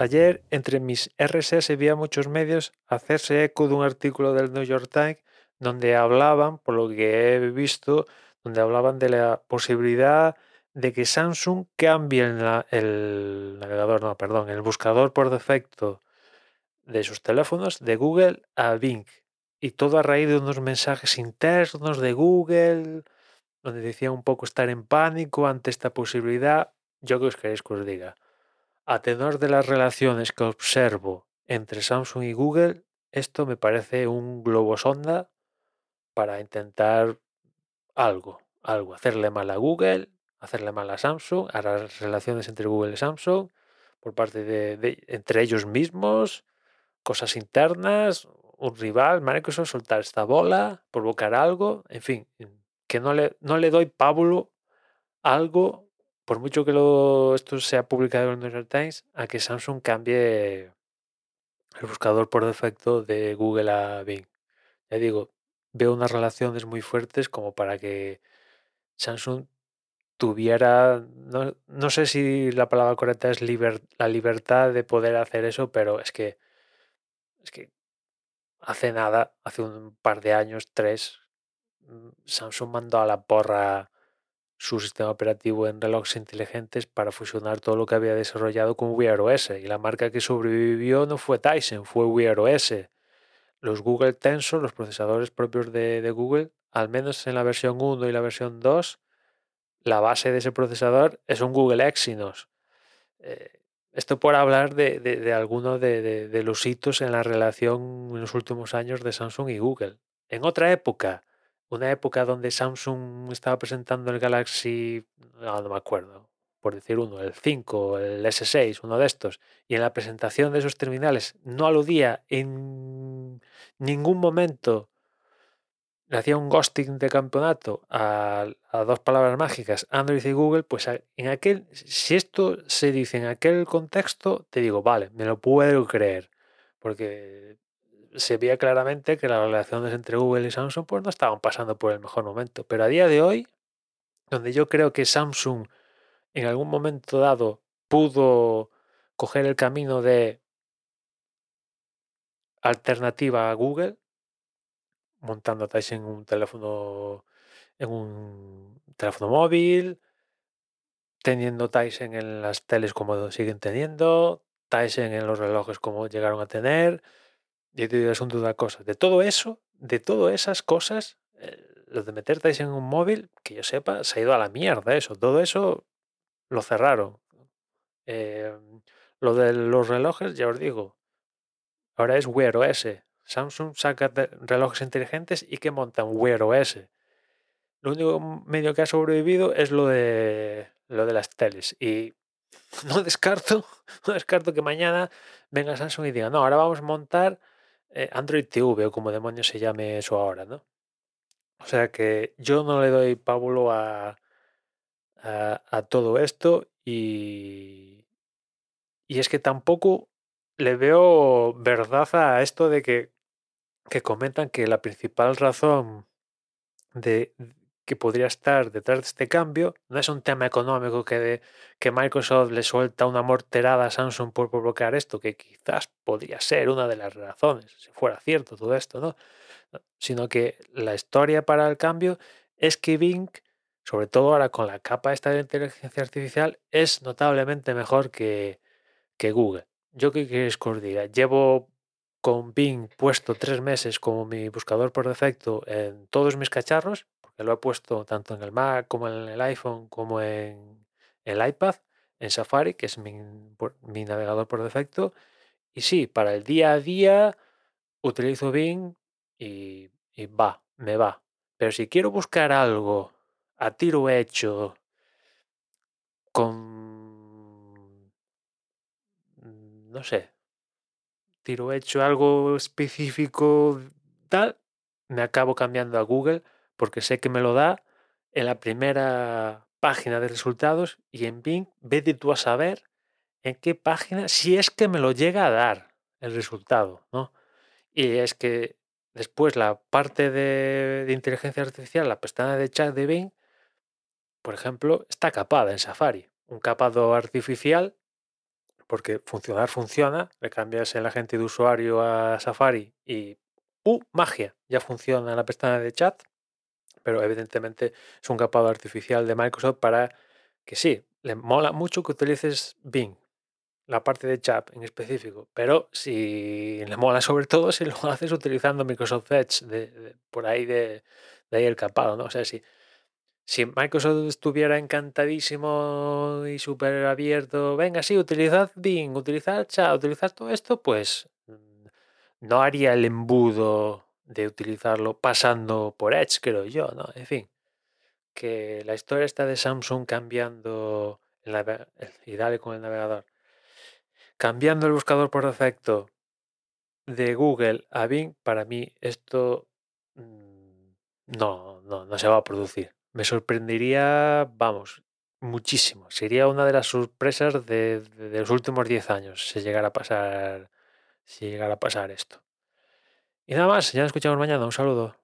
ayer entre mis RSS vi a muchos medios hacerse eco de un artículo del New York Times donde hablaban, por lo que he visto, donde hablaban de la posibilidad de que Samsung cambie el, na- el navegador, no, perdón, el buscador por defecto de sus teléfonos de Google a Bing. Y todo a raíz de unos mensajes internos de Google, donde decía un poco estar en pánico ante esta posibilidad. Yo que os queréis que os diga. A tenor de las relaciones que observo entre Samsung y Google, esto me parece un globo sonda para intentar algo, algo, hacerle mal a Google, hacerle mal a Samsung, a las relaciones entre Google y Samsung, por parte de, entre ellos mismos, cosas internas, un rival, Microsoft, soltar esta bola, provocar algo, en fin, que no le, no le doy pábulo algo, por mucho que esto sea publicado en el New York Times, a que Samsung cambie el buscador por defecto de Google a Bing. Ya digo, veo unas relaciones muy fuertes como para que Samsung tuviera, no, sé si la palabra correcta es la libertad de poder hacer eso, pero es que, es que hace nada, hace un par de años, tres, mm, Samsung mandó a la porra su sistema operativo en relojes inteligentes para fusionar todo lo que había desarrollado con Wear OS. Y la marca que sobrevivió no fue Tyson, fue Wear OS. Los Google Tensor, los procesadores propios de, de Google, al menos en la versión 1 y la versión 2, la base de ese procesador es un Google Exynos. Eh, esto por hablar de, de, de algunos de, de- los hitos en la relación en los últimos años de Samsung y Google. En otra época, una época donde Samsung estaba presentando el Galaxy, no, me acuerdo, por decir uno, el 5, el S6, uno de estos, y en la presentación de esos terminales no aludía en ningún momento le hacía un ghosting de campeonato a, a dos palabras mágicas, Android y Google, pues en aquel, si esto se dice en aquel contexto, te digo, vale, me lo puedo creer, porque se veía claramente que las relaciones entre Google y Samsung pues no estaban pasando por el mejor momento, pero a día de hoy, donde yo creo que Samsung en algún momento dado pudo coger el camino de alternativa a Google, montando Tyson en un teléfono en un teléfono móvil, teniendo Tyson en las teles como siguen teniendo, Tyson en los relojes como llegaron a tener, y te digo, es un duda cosas. De todo eso, de todas esas cosas, eh, lo de meter Tyson en un móvil, que yo sepa, se ha ido a la mierda eso. Todo eso lo cerraron. Eh, lo de los relojes, ya os digo, ahora es Wear OS. Samsung saca relojes inteligentes y que montan Wear OS. Lo único medio que ha sobrevivido es lo de lo de las teles. Y no descarto, no descarto que mañana venga Samsung y diga, no, ahora vamos a montar Android TV o como demonios se llame eso ahora, ¿no? O sea que yo no le doy pábulo a, a, a todo esto y, y es que tampoco le veo verdad a esto de que, que comentan que la principal razón de que podría estar detrás de este cambio no es un tema económico que, que Microsoft le suelta una morterada a Samsung por provocar esto, que quizás podría ser una de las razones, si fuera cierto todo esto, ¿no? No, Sino que la historia para el cambio es que Bing, sobre todo ahora con la capa esta de inteligencia artificial, es notablemente mejor que, que Google. Yo qué queréis que os diga, llevo con Bing puesto tres meses como mi buscador por defecto en todos mis cacharros, lo he puesto tanto en el Mac como en el iPhone como en el iPad, en Safari, que es mi, navegador por defecto. Y sí, para el día a día utilizo Bing y, va, me va. Pero si quiero buscar algo a tiro hecho con, no sé, tiro hecho algo específico, tal, me acabo cambiando a Google porque sé que me lo da en la primera página de resultados y en Bing, vete tú a saber en qué página, si es que me lo llega a dar el resultado, ¿no? Y es que después la parte de, inteligencia artificial, la pestaña de chat de Bing, por ejemplo, está capada en Safari. Un capado artificial porque funcionar funciona, le cambias el agente de usuario a Safari y ¡uh! magia, ya funciona la pestaña de chat, pero evidentemente es un capado artificial de Microsoft para que sí, le mola mucho que utilices Bing, la parte de chat en específico, pero si le mola sobre todo si lo haces utilizando Microsoft Edge, por ahí de, de, ahí el capado, ¿no? O sea, si, si Microsoft estuviera encantadísimo y súper abierto, venga, sí, utilizad Bing, utilizad chat, utilizad todo esto, pues mm, no haría el embudo de utilizarlo pasando por Edge, creo yo, ¿no? En fin, que la historia está de Samsung cambiando y dale con el navegador cambiando el buscador por defecto de Google a Bing, para mí esto mm, no, no, no se va a producir. Me sorprendería, vamos, muchísimo. Sería una de las sorpresas de, los últimos 10 años si llegara a pasar, si llegara a pasar esto. Y nada más, ya nos escuchamos mañana. Un saludo.